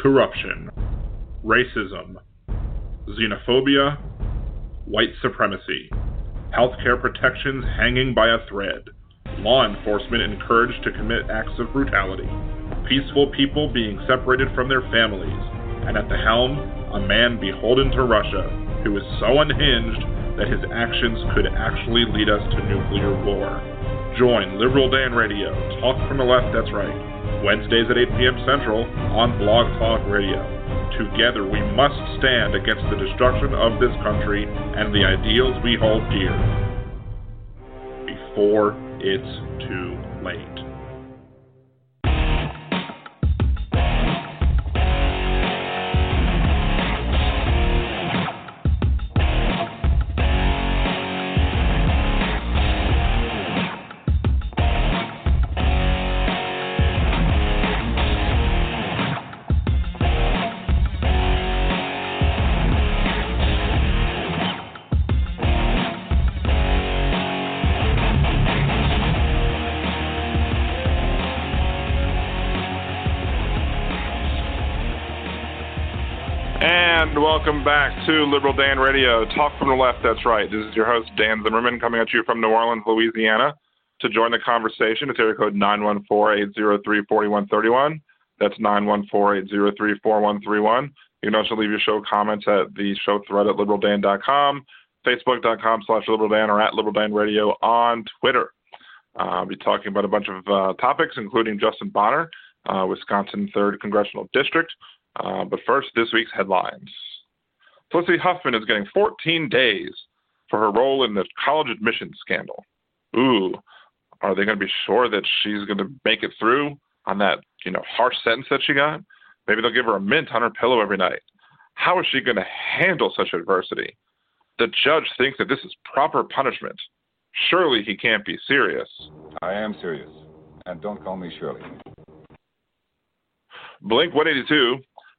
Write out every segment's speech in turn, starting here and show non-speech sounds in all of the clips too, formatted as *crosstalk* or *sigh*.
corruption, racism, xenophobia, white supremacy, healthcare protections hanging by a thread, law enforcement encouraged to commit acts of brutality, peaceful people being separated from their families, and at the helm, a man beholden to Russia who is so unhinged that his actions could actually lead us to nuclear war. Join Liberal Dan Radio, Talk from the Left, that's right, Wednesdays at 8 p.m. Central on Blog Talk Radio. Together we must stand against the destruction of this country and the ideals we hold dear. Before it's too late. Welcome back to Liberal Dan Radio. Talk from the left, that's right. This is your host, Dan Zimmerman, coming at you from New Orleans, Louisiana. To join the conversation, it's area code 914-803-4131. That's 914-803-4131. You can also leave your show comments at the show thread at liberaldan.com, facebook.com slash liberaldan, or at liberaldan radio on Twitter. Uh, I'll be talking about a bunch of uh, topics, including Justin Bonner, uh, Wisconsin 3rd Congressional District. Uh, but first, this week's headlines. Felicity Huffman is getting 14 days for her role in the college admissions scandal. Ooh, are they going to be sure that she's going to make it through on that, you know, harsh sentence that she got? Maybe they'll give her a mint on her pillow every night. How is she going to handle such adversity? The judge thinks that this is proper punishment. Surely he can't be serious. I am serious. And don't call me Shirley. Blink 182,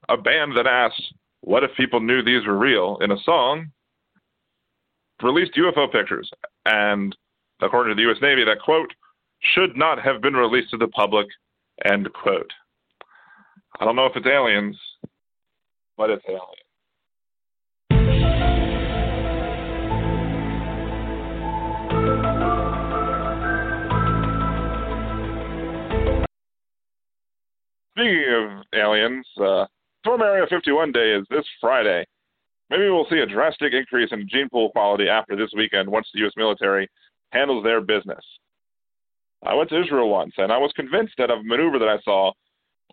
a band that asks, what If People Knew These Were Real in a song, released UFO pictures. And according to the U.S. Navy, that quote should not have been released to the public, end quote. I don't know if it's aliens, but it's aliens. Speaking of aliens, uh, Storm Area 51 Day is this Friday. Maybe we'll see a drastic increase in gene pool quality after this weekend once the U.S. military handles their business. I went to Israel once, and I was convinced that a maneuver that I saw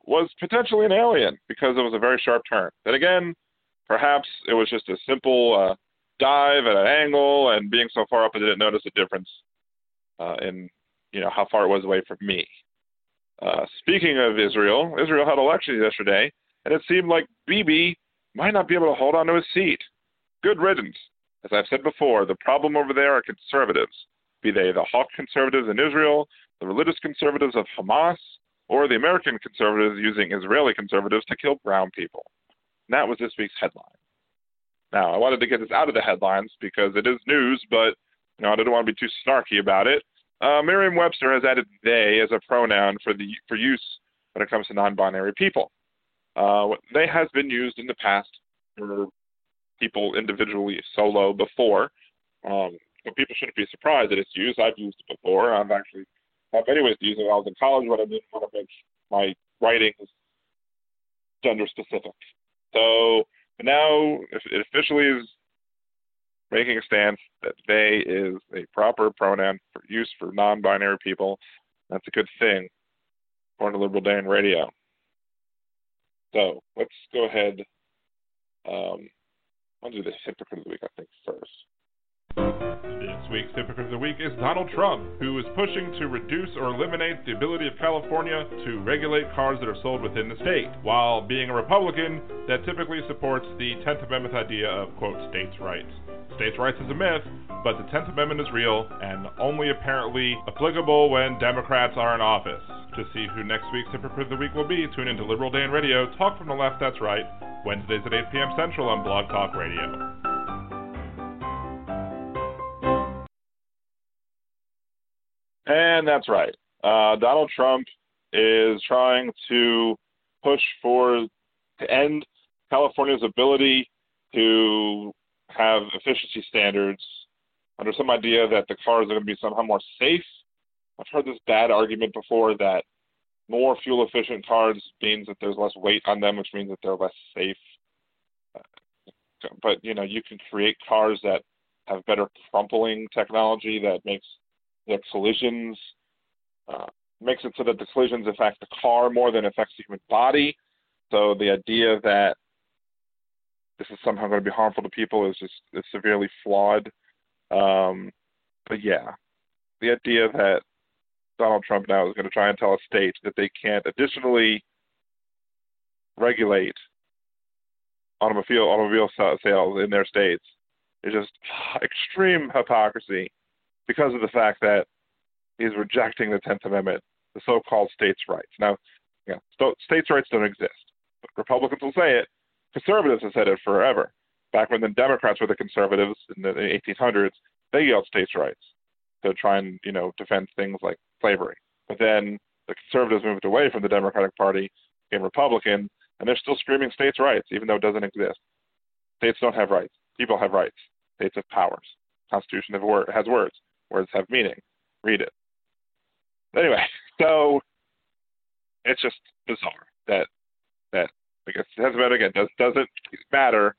was potentially an alien because it was a very sharp turn. Then again, perhaps it was just a simple uh, dive at an angle, and being so far up, I didn't notice a difference uh, in you know how far it was away from me. Uh, speaking of Israel, Israel had elections yesterday, and it seemed like Bibi might not be able to hold on to his seat. Good riddance. As I've said before, the problem over there are conservatives, be they the hawk conservatives in Israel, the religious conservatives of Hamas, or the American conservatives using Israeli conservatives to kill brown people. And that was this week's headline. Now, I wanted to get this out of the headlines because it is news, but you know, I didn't want to be too snarky about it. Uh, Merriam-Webster has added "they" as a pronoun for the for use when it comes to non-binary people. Uh, they has been used in the past for people individually solo before. Um, people shouldn't be surprised that it's used. I've used it before. I've actually have many ways to use it. I was in college when I didn't want to make my writings gender specific. So now it officially is making a stance that they is a proper pronoun for use for non-binary people. That's a good thing, according to Liberal Dan Radio. So let's go ahead. Um, I'll do the hypocrite of the week, I think, first. This week's Hypocrite of the Week is Donald Trump, who is pushing to reduce or eliminate the ability of California to regulate cars that are sold within the state, while being a Republican that typically supports the 10th Amendment idea of, quote, states' rights. States' rights is a myth, but the 10th Amendment is real and only apparently applicable when Democrats are in office. To see who next week's Hypocrite of the Week will be, tune into Liberal Dan Radio, Talk from the Left, that's right, Wednesdays at 8 p.m. Central on Blog Talk Radio. And that's right. Uh, Donald Trump is trying to push for to end California's ability to have efficiency standards under some idea that the cars are going to be somehow more safe. I've heard this bad argument before that more fuel efficient cars means that there's less weight on them, which means that they're less safe. But you know, you can create cars that have better crumpling technology that makes the collisions uh, makes it so that the collisions affect the car more than affects the human body. So the idea that this is somehow going to be harmful to people is just is severely flawed. Um, but yeah, the idea that Donald Trump now is going to try and tell a state that they can't additionally regulate automobile automobile sales in their states is just *laughs* extreme hypocrisy because of the fact that he's rejecting the Tenth Amendment, the so-called states' rights. Now, know, states' rights don't exist. But Republicans will say it. Conservatives have said it forever. Back when the Democrats were the conservatives in the 1800s, they yelled states' rights to try and you know defend things like slavery. But then the conservatives moved away from the Democratic Party, became Republican, and they're still screaming states' rights, even though it doesn't exist. States don't have rights. People have rights. States have powers. Constitution has words. Words have meaning. Read it. Anyway, *laughs* so it's just bizarre that that Has about again does doesn't matter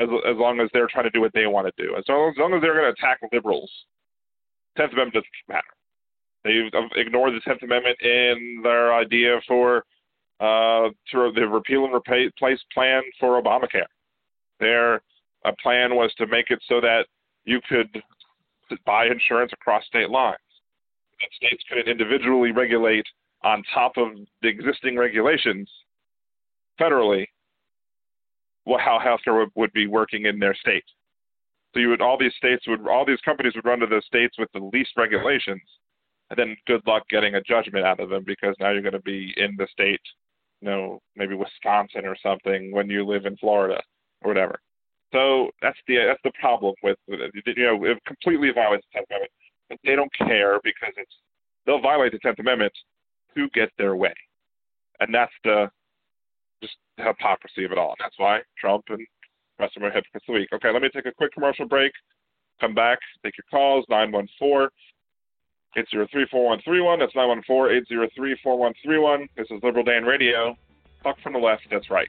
as as long as they're trying to do what they want to do. As long as, long as they're going to attack liberals, Tenth Amendment doesn't matter. They've ignored the Tenth Amendment in their idea for uh, through the repeal and replace plan for Obamacare. Their uh, plan was to make it so that you could buy insurance across state lines. That states could individually regulate on top of the existing regulations federally how healthcare would, would be working in their state. So you would all these states would all these companies would run to the states with the least regulations, and then good luck getting a judgment out of them because now you're going to be in the state, you know, maybe Wisconsin or something when you live in Florida or whatever. So that's the that's the problem with you know it completely violates the Tenth Amendment, but they don't care because it's they'll violate the Tenth Amendment to get their way, and that's the just the hypocrisy of it all. And that's why Trump and rest of them are hypocrites of the week. Okay, let me take a quick commercial break. Come back, take your calls, 914 803 4131. That's 914 803 4131. This is Liberal Dan Radio. Talk from the left, that's right.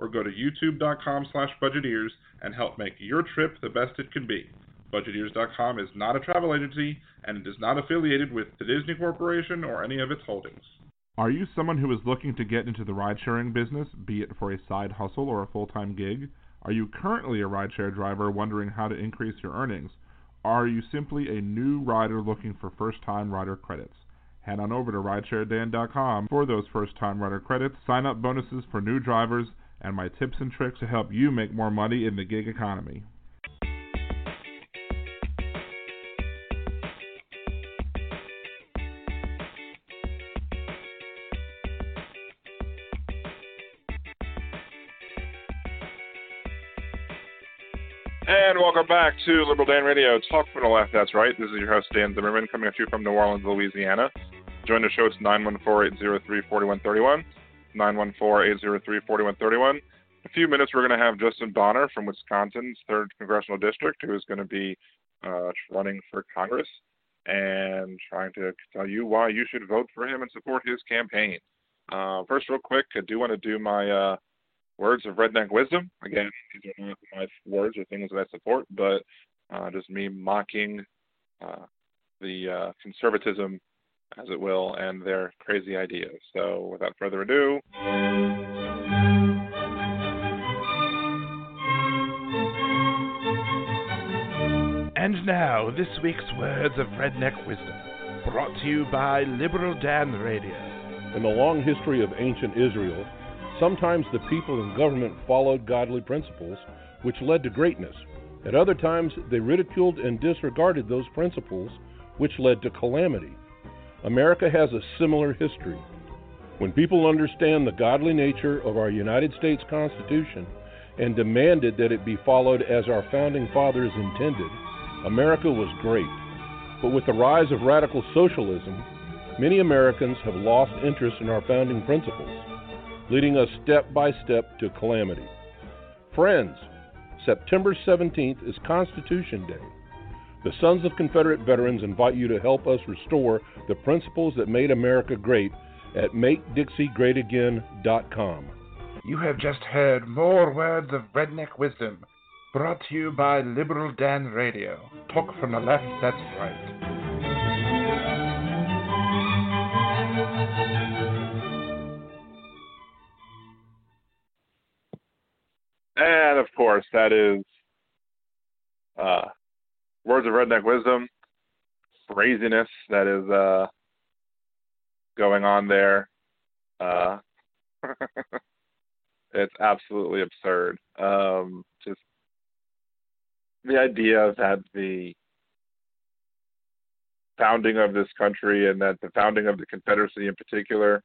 or go to youtube.com slash budgeteers and help make your trip the best it can be. Budgeteers.com is not a travel agency and it is not affiliated with the Disney Corporation or any of its holdings. Are you someone who is looking to get into the ride sharing business, be it for a side hustle or a full time gig? Are you currently a rideshare driver wondering how to increase your earnings? Are you simply a new rider looking for first time rider credits? Head on over to ridesharedan.com for those first time rider credits, sign up bonuses for new drivers, and my tips and tricks to help you make more money in the gig economy. And welcome back to Liberal Dan Radio. Talk from the left, that's right. This is your host, Dan Zimmerman, coming at you from New Orleans, Louisiana. Join the show, it's 914-803-4131, 914-803-4131. In a few minutes, we're going to have Justin Bonner from Wisconsin's 3rd Congressional District, who is going to be uh, running for Congress and trying to tell you why you should vote for him and support his campaign. Uh, first, real quick, I do want to do my uh, words of redneck wisdom. Again, these are not my words or things that I support, but uh, just me mocking uh, the uh, conservatism, as it will, and their crazy ideas. So, without further ado. And now, this week's Words of Redneck Wisdom, brought to you by Liberal Dan Radio. In the long history of ancient Israel, sometimes the people and government followed godly principles, which led to greatness. At other times, they ridiculed and disregarded those principles, which led to calamity. America has a similar history. When people understand the godly nature of our United States Constitution and demanded that it be followed as our founding fathers intended, America was great. But with the rise of radical socialism, many Americans have lost interest in our founding principles, leading us step by step to calamity. Friends, September 17th is Constitution Day. The Sons of Confederate Veterans invite you to help us restore the principles that made America great at MakeDixieGreatAgain.com. You have just heard more words of redneck wisdom brought to you by Liberal Dan Radio. Talk from the left, that's right. And of course, that is uh, words of redneck wisdom, craziness that is uh, going on there. Uh, *laughs* it's absolutely absurd. Um, just the idea that the founding of this country and that the founding of the Confederacy in particular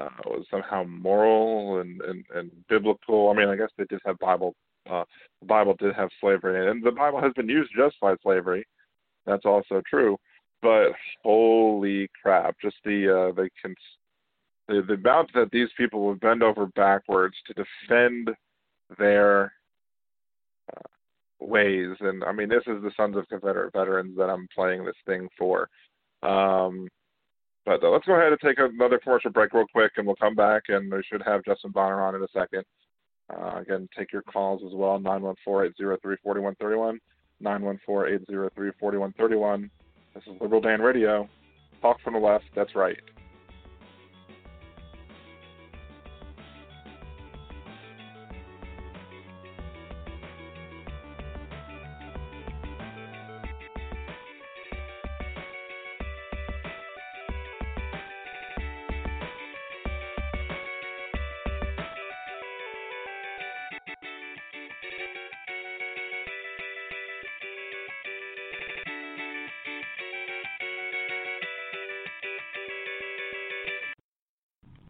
uh, was somehow moral and, and, and biblical. I mean, I guess they did have Bible. Uh, the Bible did have slavery in it, and the Bible has been used to justify slavery. That's also true. But holy crap! Just the uh, the, cons- the the amount that these people would bend over backwards to defend their uh, ways, and I mean, this is the Sons of Confederate Veterans that I'm playing this thing for. Um, but uh, let's go ahead and take another commercial break real quick, and we'll come back, and we should have Justin Bonner on in a second. Uh, again, take your calls as well, 914-803-4131, 914-803-4131. This is Liberal Dan Radio. Talk from the left, that's right.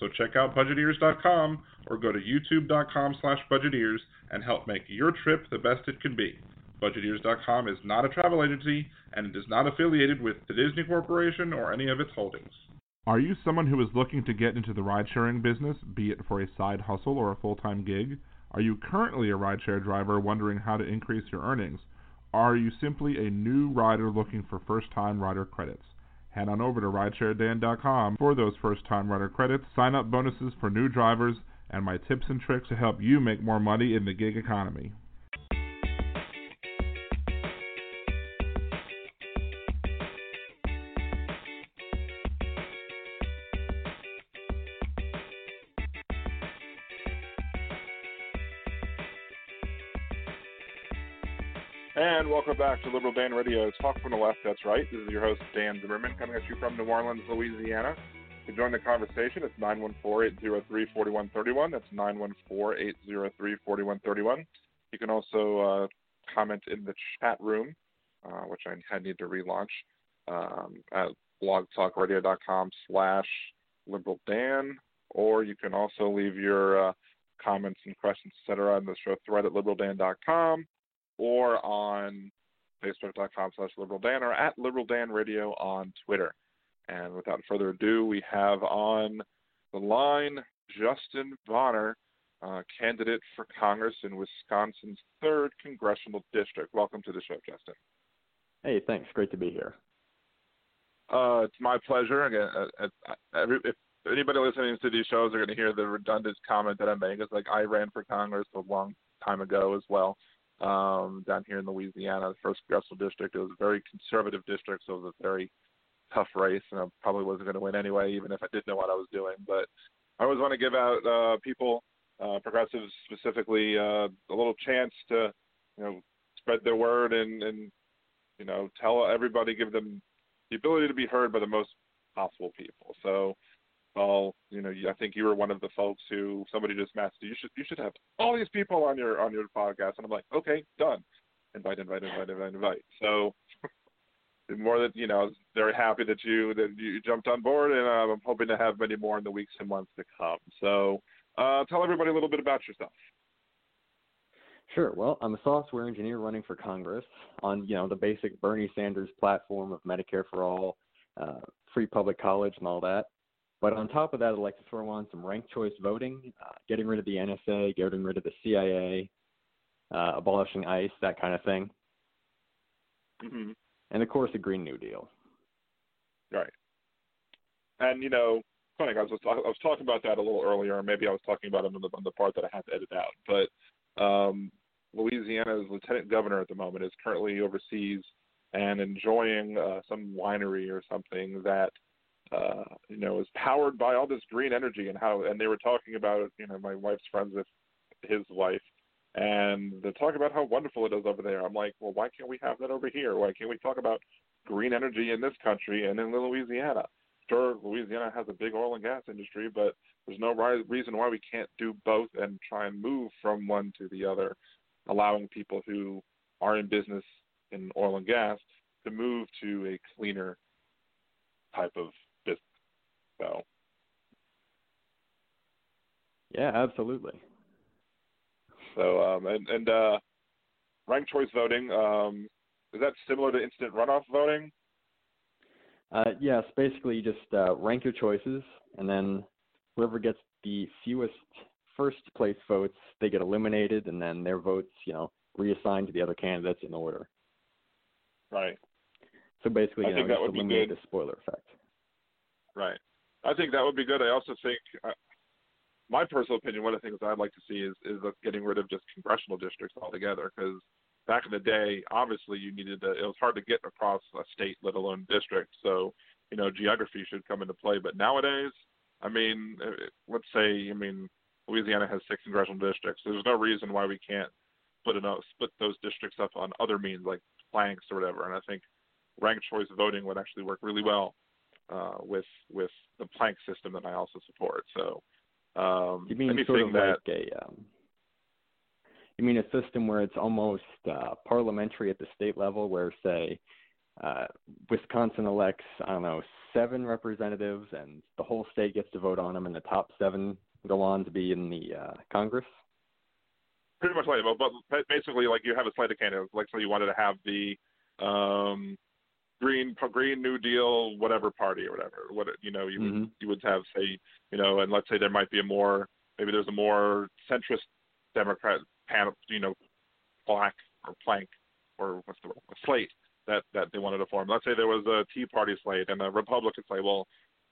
So check out budgeteers.com or go to youtube.com slash budgeteers and help make your trip the best it can be. Budgeteers.com is not a travel agency and it is not affiliated with the Disney Corporation or any of its holdings. Are you someone who is looking to get into the ride sharing business, be it for a side hustle or a full time gig? Are you currently a rideshare driver wondering how to increase your earnings? Are you simply a new rider looking for first time rider credits? Head on over to ridesharedan.com for those first time rider credits, sign up bonuses for new drivers, and my tips and tricks to help you make more money in the gig economy. And welcome back to Liberal Dan Radio. Talk from the left, that's right. This is your host, Dan Zimmerman, coming at you from New Orleans, Louisiana. To join the conversation, it's 914-803-4131. That's 914-803-4131. You can also uh, comment in the chat room, uh, which I, need to relaunch, um, at blogtalkradio.com slash liberaldan, or you can also leave your uh, comments and questions, etc., on the show thread at liberaldan.com or on facebook.com slash liberaldan or at liberaldanradio on Twitter. And without further ado, we have on the line Justin Bonner, uh, candidate for Congress in Wisconsin's 3rd Congressional District. Welcome to the show, Justin. Hey, thanks. Great to be here. Uh, it's my pleasure. Again, uh, uh, if anybody listening to these shows are going to hear the redundant comment that I'm making, it's like I ran for Congress a long time ago as well. Um, down here in Louisiana, the first congressional district. It was a very conservative district, so it was a very tough race, and I probably wasn't going to win anyway, even if I did know what I was doing. But I always want to give out uh, people, uh, progressives specifically, uh, a little chance to, you know, spread their word and, and, you know, tell everybody, give them the ability to be heard by the most possible people. So, well, you know, I think you were one of the folks who somebody just messaged you should you should have all these people on your on your podcast, and I'm like, okay, done. Invite, invite, invite, invite, invite. So *laughs* more that you know, very happy that you that you jumped on board, and uh, I'm hoping to have many more in the weeks and months to come. So, uh, tell everybody a little bit about yourself. Sure. Well, I'm a software engineer running for Congress on you know the basic Bernie Sanders platform of Medicare for all, uh, free public college, and all that. But on top of that, I'd like to throw on some ranked choice voting, uh, getting rid of the NSA, getting rid of the CIA, uh, abolishing ICE, that kind of thing. Mm-hmm and of course, a Green New Deal. Right. And you know, funny, I was I was talking about that a little earlier, and maybe I was talking about it on the, on the part that I had to edit out. But um, Louisiana's lieutenant governor at the moment is currently overseas and enjoying uh, some winery or something that uh, you know is powered by all this green energy and how. And they were talking about, you know, my wife's friends with his wife and they talk about how wonderful it is over there. I'm like, well, why can't we have that over here? Why can't we talk about green energy in this country and in Louisiana? Sure, Louisiana has a big oil and gas industry, but there's no reason why we can't do both and try and move from one to the other, allowing people who are in business in oil and gas to move to a cleaner type of. So. Yeah, absolutely. So um, and and uh, ranked choice voting um, is that similar to instant runoff voting? Uh, yes, basically you just uh, rank your choices, and then whoever gets the fewest first place votes, they get eliminated, and then their votes, you know, reassigned to the other candidates in order. Right. So basically, you I know, think that would eliminate be good. the spoiler effect. Right. I think that would be good. I also think uh, my personal opinion, one of the things I'd like to see is is getting rid of just congressional districts altogether. Because back in the day, obviously you needed to. It was hard to get across a state, let alone district. So you know, geography should come into play. But nowadays, I mean, uh, let's say, I mean, Louisiana has six congressional districts. There's no reason why we can't split enough, split those districts up on other means like planks or whatever. And I think ranked choice voting would actually work really well uh, with with the plank system that I also support. So um, you mean sort of that, like a um, you mean a system where it's almost uh, parliamentary at the state level, where say uh, Wisconsin elects I don't know seven representatives, and the whole state gets to vote on them, and the top seven go on to be in the uh, Congress. Pretty much like, but basically, like you have a slate of candidates. Like, so you wanted to have the um, green green new deal whatever party or whatever what you know you mm-hmm. would you would have say you know and let's say there might be a more maybe there's a more centrist democrat panel you know black or plank or what's the word a slate that that they wanted to form. Let's say there was a tea party slate and a republican slate. Well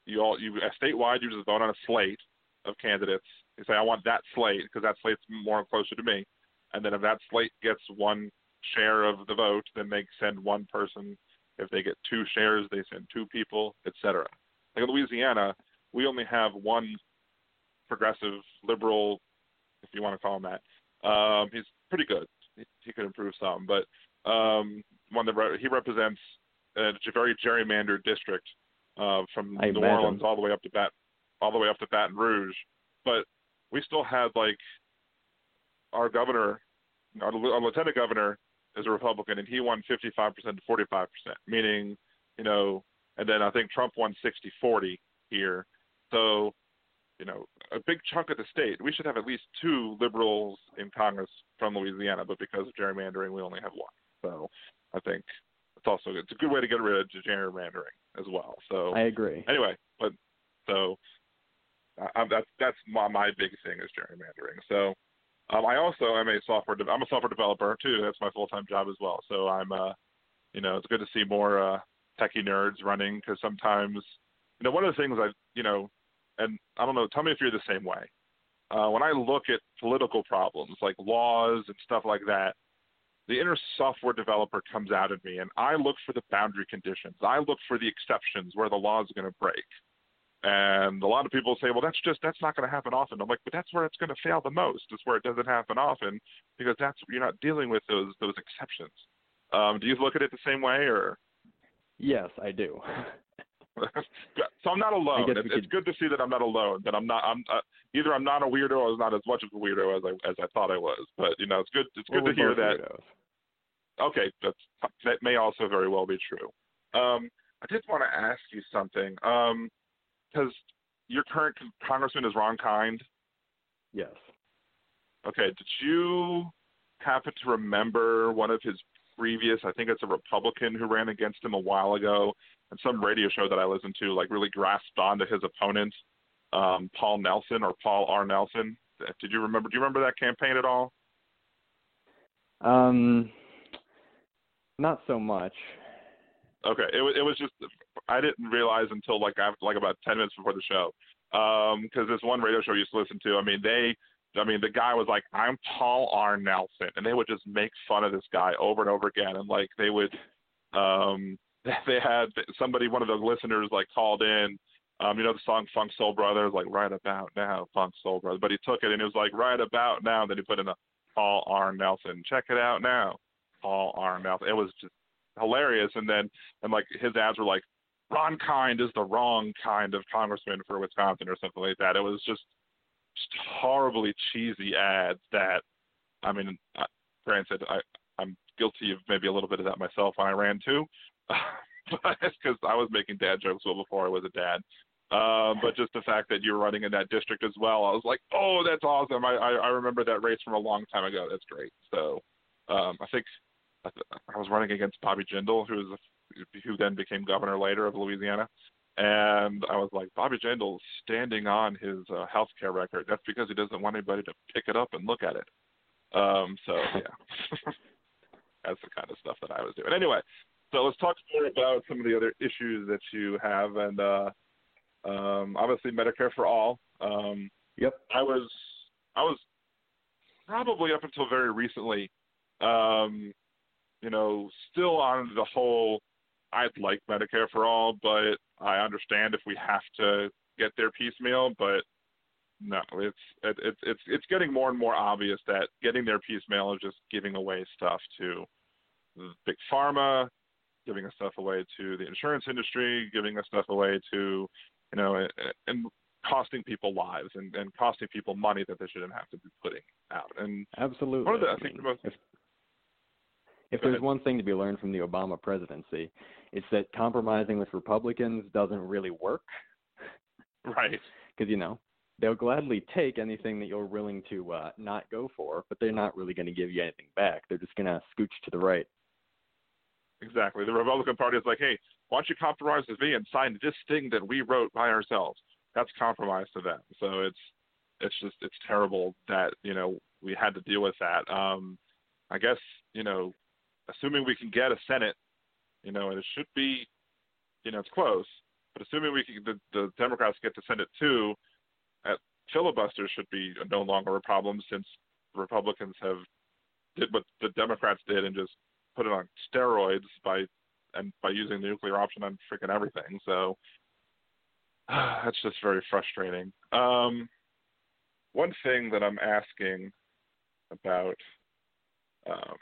you all you statewide you just vote on a slate of candidates. You say i want that slate because that slate's more closer to me. And then if that slate gets one share of the vote then they send one person if they get two shares, they send two people, etc. Like in Louisiana, we only have one progressive liberal, if you want to call him that. Um, he's pretty good. He, he could improve some, but um, one that re- he represents a very gerrymandered district uh, from I New imagine. Orleans all the way up to Bat, all the way up to Baton Rouge. But we still had like our governor, our, our lieutenant governor, is a Republican, and he won 55% to 45%, meaning, you know, and then I think Trump won 60 40 here. So you know, a big chunk of the state. We should have at least two liberals in Congress from Louisiana, but because of gerrymandering, we only have one. So I think it's also it's a good way to get rid of gerrymandering as well. So I agree. Anyway, but so I, that's that's my my big thing is gerrymandering. So um, I also am a software de- I'm a software developer too. That's my full time job as well. So I'm uh you know it's good to see more uh techie nerds running because sometimes you know one of the things I you know and I don't know tell me if you're the same way. Uh, when I look at political problems like laws and stuff like that, the inner software developer comes out of me and I look for the boundary conditions. I look for the exceptions where the law is going to break. And a lot of people say, well, that's just that's not going to happen often. I'm like, but that's where it's going to fail the most. It's where it doesn't happen often because that's you're not dealing with those those exceptions. Um, do you look at it the same way, or? Yes, I do. *laughs* so I'm not alone. It's, could... good to see that I'm not alone. That I'm not. I'm uh, either I'm not a weirdo or I'm not as much of a weirdo as I as I thought I was. But you know, it's good. It's good well, to hear that. Weirdos. Okay, that's that may also very well be true. Um, I did want to ask you something. Um, because your current congressman is Ron Kind. Yes. Okay. Did you happen to remember one of his previous? I think it's a Republican who ran against him a while ago, and some radio show that I listened to, like really grasped onto his opponent, um, Paul Nelson or Paul R. Nelson. Did you remember? Do you remember that campaign at all? Um, not so much. Okay, it was it was just I didn't realize until like after like about ten minutes before the show, because um, this one radio show I used to listen to. I mean, they, I mean, the guy was like, "I'm Paul R. Nelson," and they would just make fun of this guy over and over again, and like they would, um, *laughs* they had somebody, one of the listeners, like called in. Um, you know the song Funk Soul Brothers, like right about now, Funk Soul Brothers. But he took it and it was like right about now. And then he put in a Paul R. Nelson. Check it out now, Paul R. Nelson. It was just hilarious. And then and like his ads were like, Ron Kind is the wrong kind of congressman for Wisconsin or something like that. It was just, just horribly cheesy ads that, I mean, uh, granted, I I'm guilty of maybe a little bit of that myself when I ran too, *laughs* but because I was making dad jokes well before I was a dad. Uh, but just the fact that you're running in that district as well, I was like, oh, that's awesome. I, I I remember that race from a long time ago. That's great. So um, I think I was running against Bobby Jindal, who was a, who then became governor later of Louisiana, and I was like, Bobby Jindal's standing on his uh, health care record. That's because he doesn't want anybody to pick it up and look at it. Um, so yeah, *laughs* that's the kind of stuff that I was doing. Anyway, so let's talk more about some of the other issues that you have, and uh, um, obviously Medicare for all. Um, yep. I was I was probably up until very recently um, you know, still on the whole, I'd like Medicare for all, but I understand if we have to get there piecemeal. But no, it's it, it's it's it's getting more and more obvious that getting there piecemeal is just giving away stuff to big pharma, giving us stuff away to the insurance industry, giving us stuff away to, you know, and costing people lives and, and costing people money that they shouldn't have to be putting out. And absolutely, one of the I think the most if, if there's one thing to be learned from the Obama presidency, it's that compromising with Republicans doesn't really work. Right. *laughs* Because, you know, they'll gladly take anything that you're willing to uh, not go for, but they're not really going to give you anything back. They're just going to scooch to the right. Exactly. The Republican Party is like, hey, why don't you compromise with me and sign this thing that we wrote by ourselves? That's compromise to them. So it's it's just it's terrible that you know we had to deal with that. Um, I guess you know assuming we can get a Senate, you know, and it should be, you know, it's close, but assuming we can, the, the Democrats get the Senate too, at filibuster should be no longer a problem since Republicans have did what the Democrats did and just put it on steroids by and by using the nuclear option on freaking everything. So *sighs* that's just very frustrating. Um, one thing that I'm asking about um,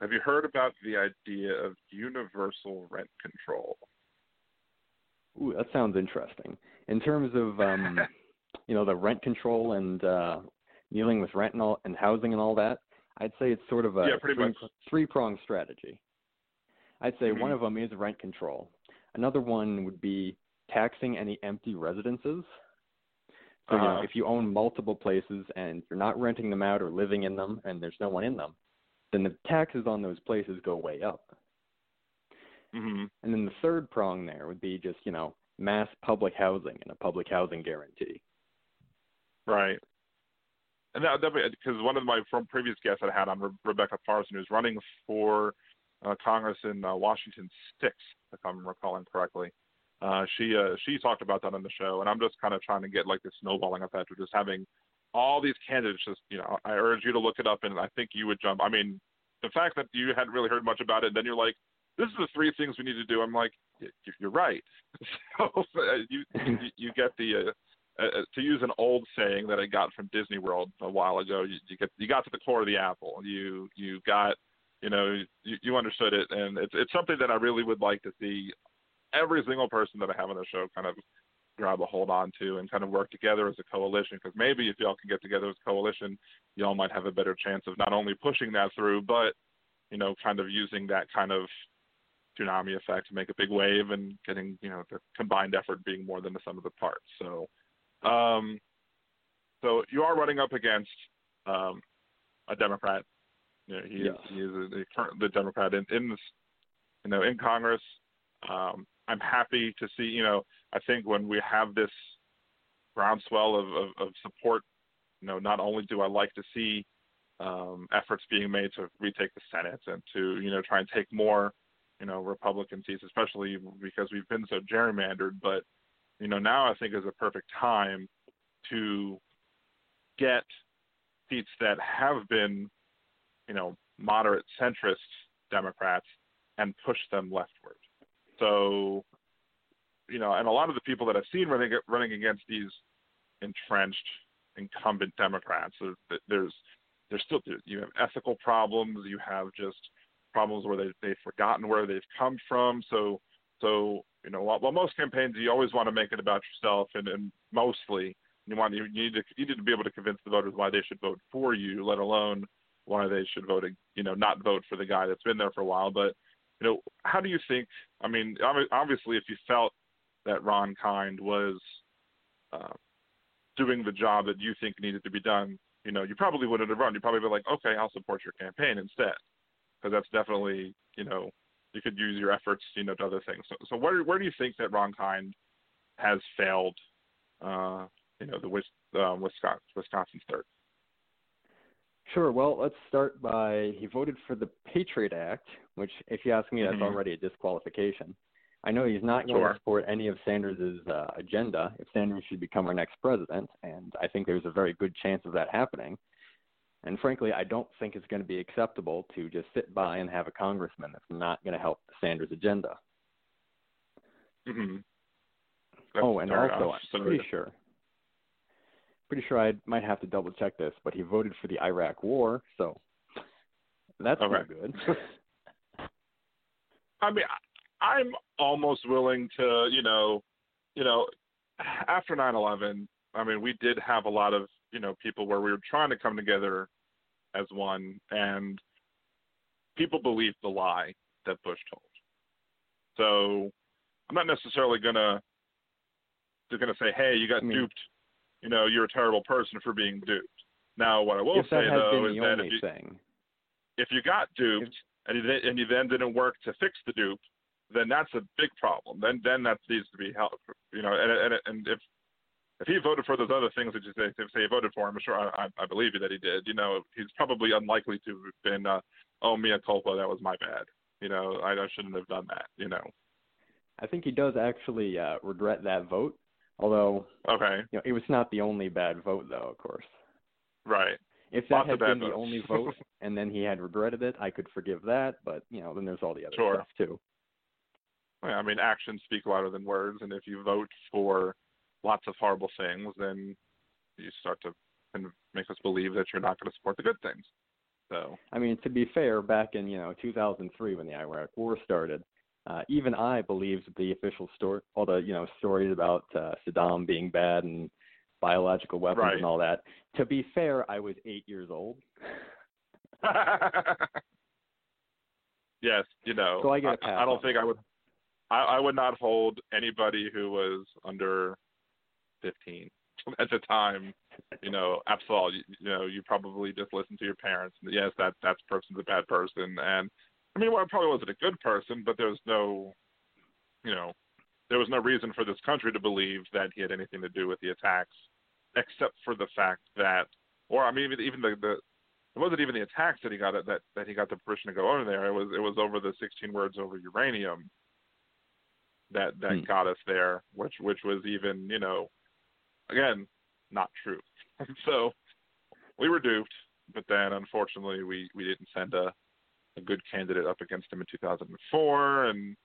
have you heard about the idea of universal rent control? Ooh, that sounds interesting. In terms of um, *laughs* you know the rent control and uh, dealing with rent and, all, and housing and all that, I'd say it's sort of a yeah, three, three pronged strategy. I'd say mm-hmm. one of them is rent control. Another one would be taxing any empty residences. So you know, Uh-huh. if you own multiple places and you're not renting them out or living in them, and there's no one in them, then the taxes on those places go way up. hmm And then the third prong there would be just you know mass public housing and a public housing guarantee. Right. And that because one of my from previous guests I had on Re- Rebecca Parson, who's running for uh, Congress in uh, Washington Six, if I'm recalling correctly. Uh, she uh, she talked about that on the show, and I'm just kind of trying to get like the snowballing effect of just having all these candidates. Just you know, I urge you to look it up, and I think you would jump. I mean, the fact that you hadn't really heard much about it, and then you're like, this is the three things we need to do. I'm like, y- you're right. *laughs* so uh, you *laughs* you, you get the uh, uh, to use an old saying that I got from Disney World a while ago, you, you get you got to the core of the apple. You you got you know you, you understood it, and it's it's something that I really would like to see every single person that I have on the show kind of grab a hold on to and kind of work together as a coalition. Because maybe if y'all can get together as a coalition, y'all might have a better chance of not only pushing that through, but you know kind of using that kind of tsunami effect to make a big wave and getting you know the combined effort being more than the sum of the parts. So. Um, so you are running up against um, a Democrat. You know, he is he is the current the Democrat in, in this, you know, in Congress. Um, I'm happy to see. You know, I think when we have this groundswell of, of, of support, you know, not only do I like to see um, efforts being made to retake the Senate and to you know try and take more, you know, Republican seats, especially because we've been so gerrymandered, but you know, now I think is a perfect time to get seats that have been, you know, moderate centrist Democrats and push them leftward. So, you know, and a lot of the people that I've seen running running against these entrenched incumbent Democrats, there's there's still you have ethical problems, you have just problems where they they've forgotten where they've come from. So so you know, while, while most campaigns you always want to make it about yourself, and, and mostly you want you, need to you need to be able to convince the voters why they should vote for you, let alone why they should vote, you know, not vote for the guy that's been there for a while. But you know, how do you think? I mean, obviously, if you felt that Ron Kind was uh, doing the job that you think needed to be done, you know, you probably wouldn't have run. You'd probably be like, okay, I'll support your campaign instead, because that's definitely, you know, you could use your efforts, you know, to other things. So, so where where do you think that Ron Kind has failed? Uh, you know, the Wis- uh, Wisconsin Wisconsin third. Sure. Well, let's start by he voted for the Patriot Act, which, if you ask me, that's Mhm. already a disqualification. I know he's not going Sure. to support any of Sanders' uh, agenda if Sanders should become our next president, and I think there's a very good chance of that happening. And frankly, I don't think it's going to be acceptable to just sit by and have a congressman that's not going to help the Sanders agenda. Mm-hmm. oh, and also, enough. I'm pretty sure, pretty sure I might have to double check this, but he voted for the Iraq War, so that's Okay. pretty good. *laughs* I mean, I- I'm almost willing to, you know, you know, after 9/11, I mean, we did have a lot of, you know, people where we were trying to come together as one, and people believed the lie that Bush told. So, I'm not necessarily gonna they're gonna say, "Hey, you got I mean- duped. You know, you're a terrible person for being duped." Now, what I will if say though is that if you, thing, if you got duped and you then, and you then didn't work to fix the dupe, then that's a big problem. Then then that needs to be helped. You know, and and and if if he voted for those other things that you say, if say he voted for, I'm sure I, I believe you that he did. You know, he's probably unlikely to have been, uh, oh mea culpa, that was my bad. You know, I, I shouldn't have done that. You know. I think he does actually uh, regret that vote. Although, Okay. you know, it was not the only bad vote, though. Of course, Right. if that Lots had been the only *laughs* vote, and then he had regretted it, I could forgive that. But you know, then there's all the other Sure. stuff too. I mean, actions speak louder than words, and if you vote for lots of horrible things, then you start to kind of make us believe that you're not going to support the good things. So. I mean, to be fair, back in you know 2003 when the Iraq War started, uh, even I believed the official story, all the you know stories about uh, Saddam being bad and biological weapons Right. and all that. To be fair, I was eight years old. *laughs* yes, you know. So I get a pass I, don't think that I would. I, I would not hold anybody who was under fifteen *laughs* at the time, you know, absolutely, you know, you probably just listen to your parents. And yes, that that person's a bad person, and I mean, well, it probably wasn't a good person, but there was no, you know, there was no reason for this country to believe that he had anything to do with the attacks, except for the fact that, or I mean, even the the it wasn't even the attacks that he got that that he got the permission to go over there. It was it was over the 16 words over uranium that that Hmm. got us there, which which was even you know, again, not true. *laughs* so we were duped, but then unfortunately we we didn't send a a good candidate up against him in 2004, and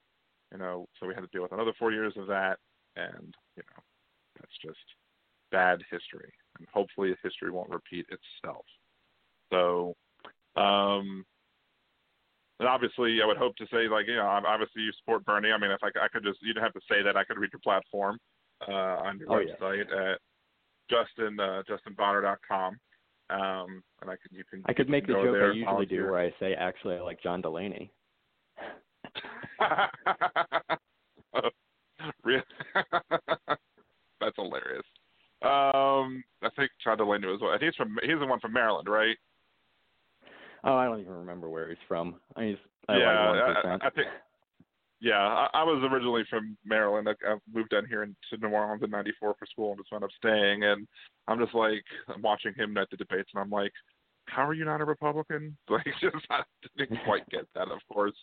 you know, so we had to deal with another four years of that, and you know, that's just bad history, and hopefully history won't repeat itself. So, um, and obviously, I would hope to say like you know, obviously you support Bernie. I mean, if I, I could just you don't have to say that. I could read your platform uh, on your Oh, yeah. website at Justin uh, JustinBonner.com. Um, and I could you can I could make the joke there, I usually volunteer. do where I say, actually, I like John Delaney. *laughs* Really? *laughs* That's hilarious. Um, I think John Delaney was one. He's from he's the one from Maryland, right? Oh, I don't even remember where he's from. I just, I yeah, like I, I think. Yeah, I, I was originally from Maryland. I, I moved down here in, to New Orleans in '94 for school and just wound up staying. And I'm just like I'm watching him at the debates, and I'm like, how are you not a Republican? *laughs* Like, just I didn't *laughs* quite get that, of course.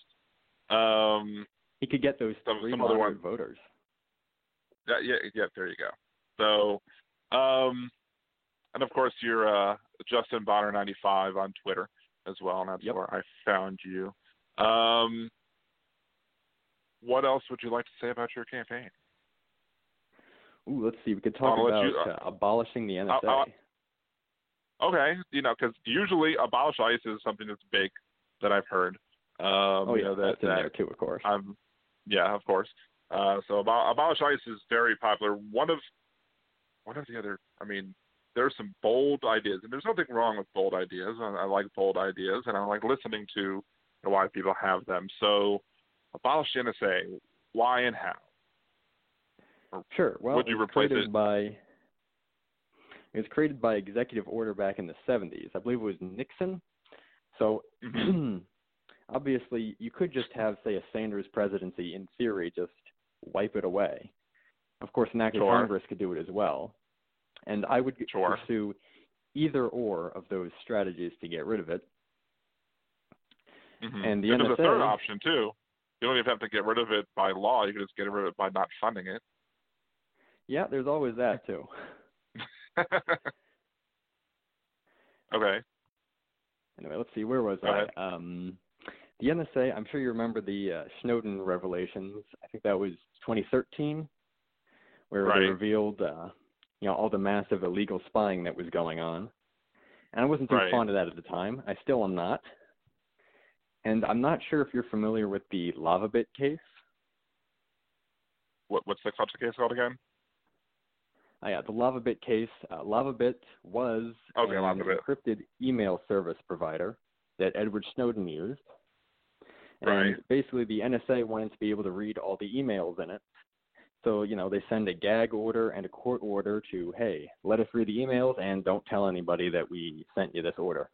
Um, he could get those some- three some other one. voters. Yeah, yeah, yeah. There you go. So, um, and of course, you're uh, Justin Bonner ninety five on Twitter as well, and that's Yep. where I found you. Um, what else would you like to say about your campaign? Ooh, let's see. We could talk about you- uh, abolishing the NSA. I'll- Okay, you know, because usually abolish ICE is something that's big that I've heard. Um, oh you yeah, know, that, that's in that there too, of course. Um, yeah, of course. Uh, so abol- abolish ICE is very popular. One of one of the other, I mean, there's some bold ideas, and there's nothing wrong with bold ideas. I, I like bold ideas, and I like listening to why people have them. So, abolish the NSA. Why and how? Sure. Well, would you it was replace created it? by it was created by executive order back in the 70s. I believe it was Nixon. So Mhm. *clears throat* obviously, you could just have, say, a Sanders presidency in theory, just wipe it away. Of course, an act of Sure. Congress could do it as well. And I would Sure. pursue either or of those strategies to get rid of it. Mhm. And the And there's a third option too. You don't even have to get rid of it by law. You can just get rid of it by not funding it. Yeah, there's always that too. *laughs* okay. Anyway, let's see. Where was Go I? ahead. Um, the NSA. I'm sure you remember the uh, Snowden revelations. I think that was 2013, where Right. they revealed, uh, you know, all the massive illegal spying that was going on. And I wasn't too Right. fond of that at the time. I still am not. And I'm not sure if you're familiar with the LavaBit case. What what's the what's the case called again? Uh, yeah, the LavaBit case. Uh, LavaBit was Okay, an LavaBit. encrypted email service provider that Edward Snowden used. And Right. basically, the NSA wanted to be able to read all the emails in it. So, you know, they send a gag order and a court order to, hey, let us read the emails and don't tell anybody that we sent you this order.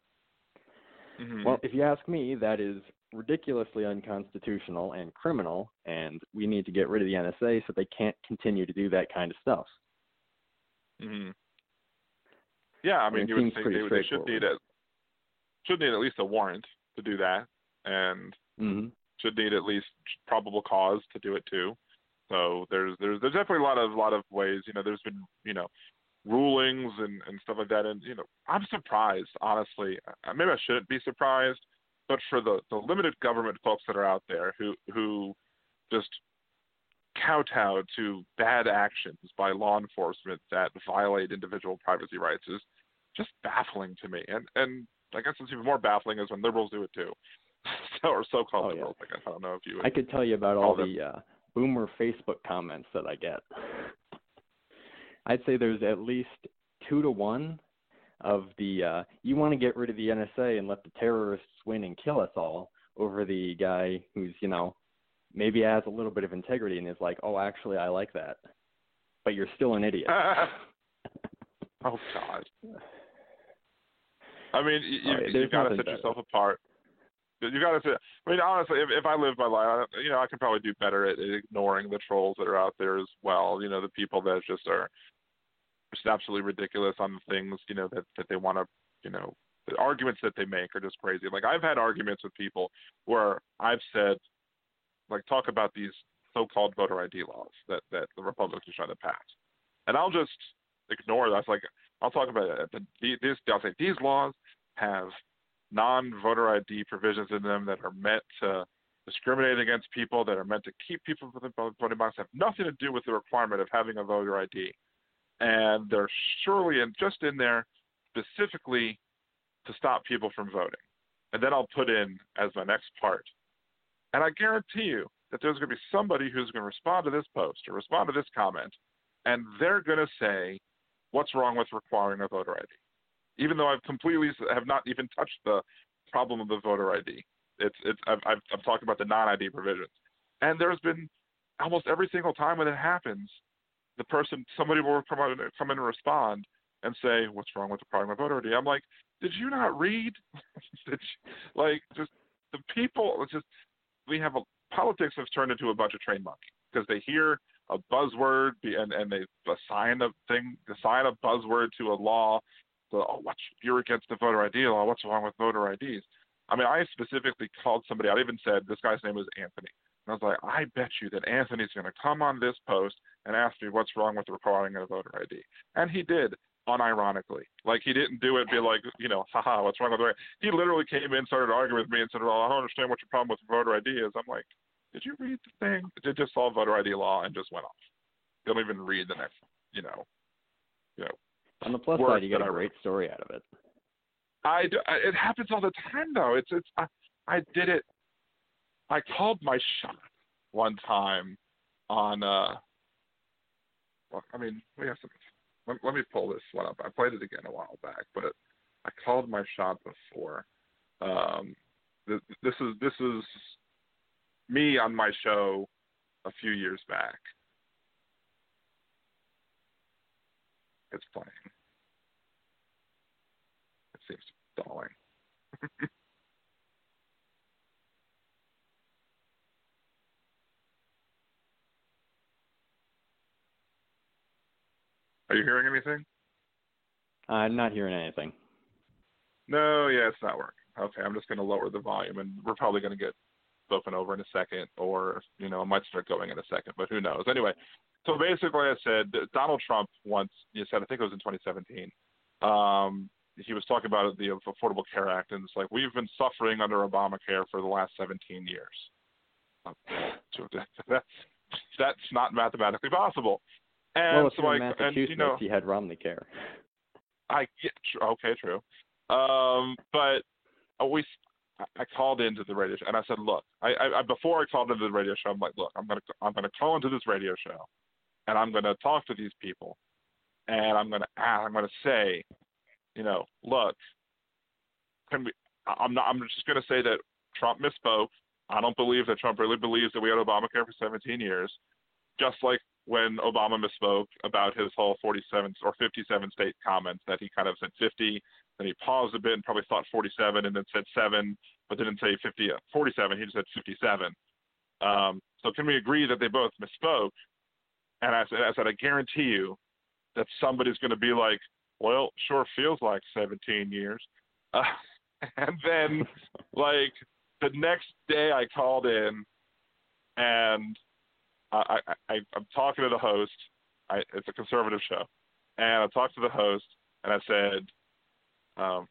Mhm. Well, if you ask me, that is ridiculously unconstitutional and criminal, and we need to get rid of the NSA so they can't continue to do that kind of stuff. Hmm Yeah, I mean, it you would think they, they should need a should need at least a warrant to do that, and hmm should need at least probable cause to do it too. So there's there's there's definitely a lot of lot of ways. You know, there's been you know rulings and and stuff like that, and you know I'm surprised honestly. Maybe I shouldn't be surprised, but for the the limited government folks that are out there who who just kowtow to bad actions by law enforcement that violate individual privacy rights is just baffling to me. And and I guess it's even more baffling is when liberals do it too. *laughs* so, or so-called Oh, yeah. liberals. I guess I don't know if you would. I could tell you about all all the- the uh, boomer Facebook comments that I get. *laughs* I'd say there's at least two to one of the uh, you want to get rid of the NSA and let the terrorists win and kill us all over the guy who's you know maybe has a little bit of integrity and is like, oh, actually, I like that, but you're still an idiot. *laughs* Oh God. I mean, you, All right, you, there's got to set better. yourself apart. You've got to. I mean, honestly, if, if I live my life, you know, I can probably do better at, at ignoring the trolls that are out there as well. You know, the people that just are just absolutely ridiculous on the things you know that that they want to, you know, the arguments that they make are just crazy. Like I've had arguments with people where I've said, like, talk about these so-called voter ID laws that that the Republicans trying to pass, and I'll just ignore that. Like I'll talk about it. The, these, I'll say these laws have non-voter ID provisions in them that are meant to discriminate against people, that are meant to keep people from the voting box, have nothing to do with the requirement of having a voter ID, and they're surely and just in there specifically to stop people from voting. And then I'll put in as my next part, and I guarantee you that there's going to be somebody who's going to respond to this post or respond to this comment, and they're going to say, "What's wrong with requiring a voter ID?" even though I've completely have not even touched the problem of the voter ID. It's it's I've I've, I've about the non-ID provisions, and there's been almost every single time when it happens, the person somebody will come out come in and respond and say, "What's wrong with requiring my voter ID?" I'm like, "Did you not read?" *laughs* Did you, like just the people. Just we have a politics have turned into a bunch of trained monkeys because they hear a buzzword and and they assign a thing assign a buzzword to a law the oh, what's you're against the voter ID law? What's wrong with voter IDs? I mean, I specifically called somebody. I even said this guy's name was Anthony, and I was like, I bet you that Anthony's going to come on this post and ask me what's wrong with requiring a voter ID, and he did unironically. Like he didn't do it, be like, you know, haha, what's wrong with the voter? He literally came in, started arguing with me, and said, well, I don't understand what your problem with voter ID is. I'm like, did you read the thing? It just saw voter ID law and just went off. You don't even read the next, you know, you know, On the plus side, you that a great story out of it. I, do, it happens all the time though. It's it's I, I did it. I called my shot one time on. uh well, I mean, we have some. Let, let me pull this one up. I played it again a while back, but I called my shot before. Um, th- this is this is me on my show a few years back. It's playing. It seems stalling. *laughs* Are you hearing anything? I'm not hearing anything. No, yeah, it's not working. Okay, I'm just going to lower the volume, and we're probably going to get spoken over in a second, or you know, it might start going in a second, but who knows? Anyway, so basically, I said Donald Trump once you said I think it was in 2017. Um, he was talking about the Affordable Care Act, and it's like we've been suffering under Obamacare for the last 17 years. That's *laughs* that's not mathematically possible. And well, if so you're in like, and Massachusetts, you know, you had Romney Care. I yeah, tr- okay, true. Um, but we, I called into the radio show and I said, look, I, I, I before I called into the radio show, I'm like, look, I'm gonna I'm gonna call into this radio show, and I'm gonna talk to these people, and I'm gonna ask, I'm gonna say, you know, look, can we? I- I'm not. I'm just gonna say that Trump misspoke. I don't believe that Trump really believes that we had Obamacare for 17 years, just like when Obama misspoke about his whole 47 or 57 state comments that he kind of said 50, then he paused a bit and probably thought 47 and then said 7, but didn't say 50, uh, 47, he just said 57. Um, so can we agree that they both misspoke? And I said, I said, I guarantee you that somebody's going to be like, well, sure feels like 17 years. Uh, *laughs* and then, like, the next day I called in and I, I, I'm talking to the host. I, it's a conservative show, and I talked to the host, and I said, um,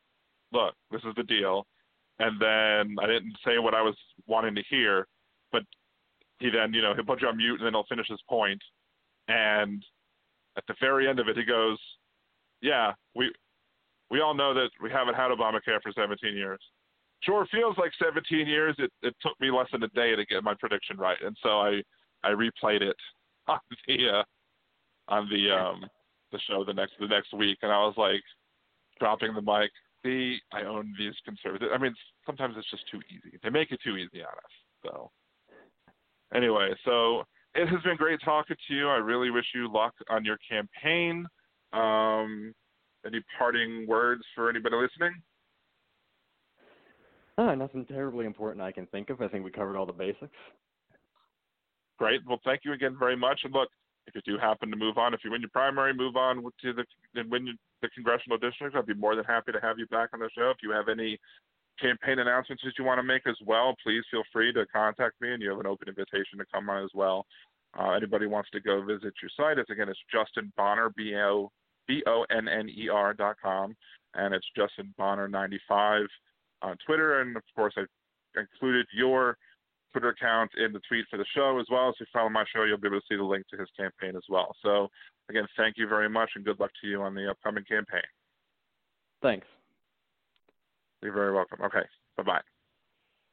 "Look, this is the deal." And then I didn't say what I was wanting to hear, but he then, you know, he'll put you on mute, and then he'll finish his point. And at the very end of it, he goes, "Yeah, we we all know that we haven't had Obamacare for 17 years." Sure feels like 17 years. It it took me less than a day to get my prediction right, and so I I replayed it *laughs* on the uh, on the um the show the next the next week, and I was like dropping the mic. See, I own these conservatives. I mean, sometimes it's just too easy. They make it too easy on us. So anyway, so it has been great talking to you. I really wish you luck on your campaign. Um, any parting words for anybody listening? Uh, nothing terribly important I can think of. I think we covered all the basics. Great. Well, thank you again very much. And look, if you do happen to move on, if you win your primary, move on to the and win the congressional district, I'd be more than happy to have you back on the show. If you have any campaign announcements that you want to make as well, please feel free to contact me, and you have an open invitation to come on as well. Uh, anybody wants to go visit your site, it's again it's Justin Bonner B O B O N N E R dot com, and it's Justin Bonner ninety five on Twitter, and of course I included your Twitter account in the tweet for the show as well. So if you follow my show, you'll be able to see the link to his campaign as well. So again, thank you very much, and good luck to you on the upcoming campaign. Thanks. You're very welcome. Okay, bye bye.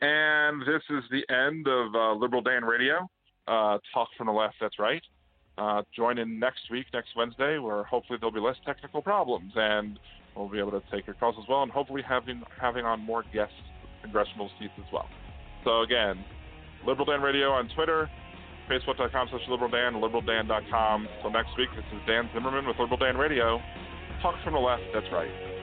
And this is the end of uh, Liberal Dan Radio. Uh, talk from the left, that's right. Uh, join in next week, next Wednesday, where hopefully there'll be less technical problems and we'll be able to take your calls as well, and hopefully having having on more guest congressional seats as well. So again, Liberal Dan Radio on Twitter, Facebook.com slash Liberal Dan, LiberalDan.com. Until next week, this is Dan Zimmerman with Liberal Dan Radio. Talk from the left, that's right.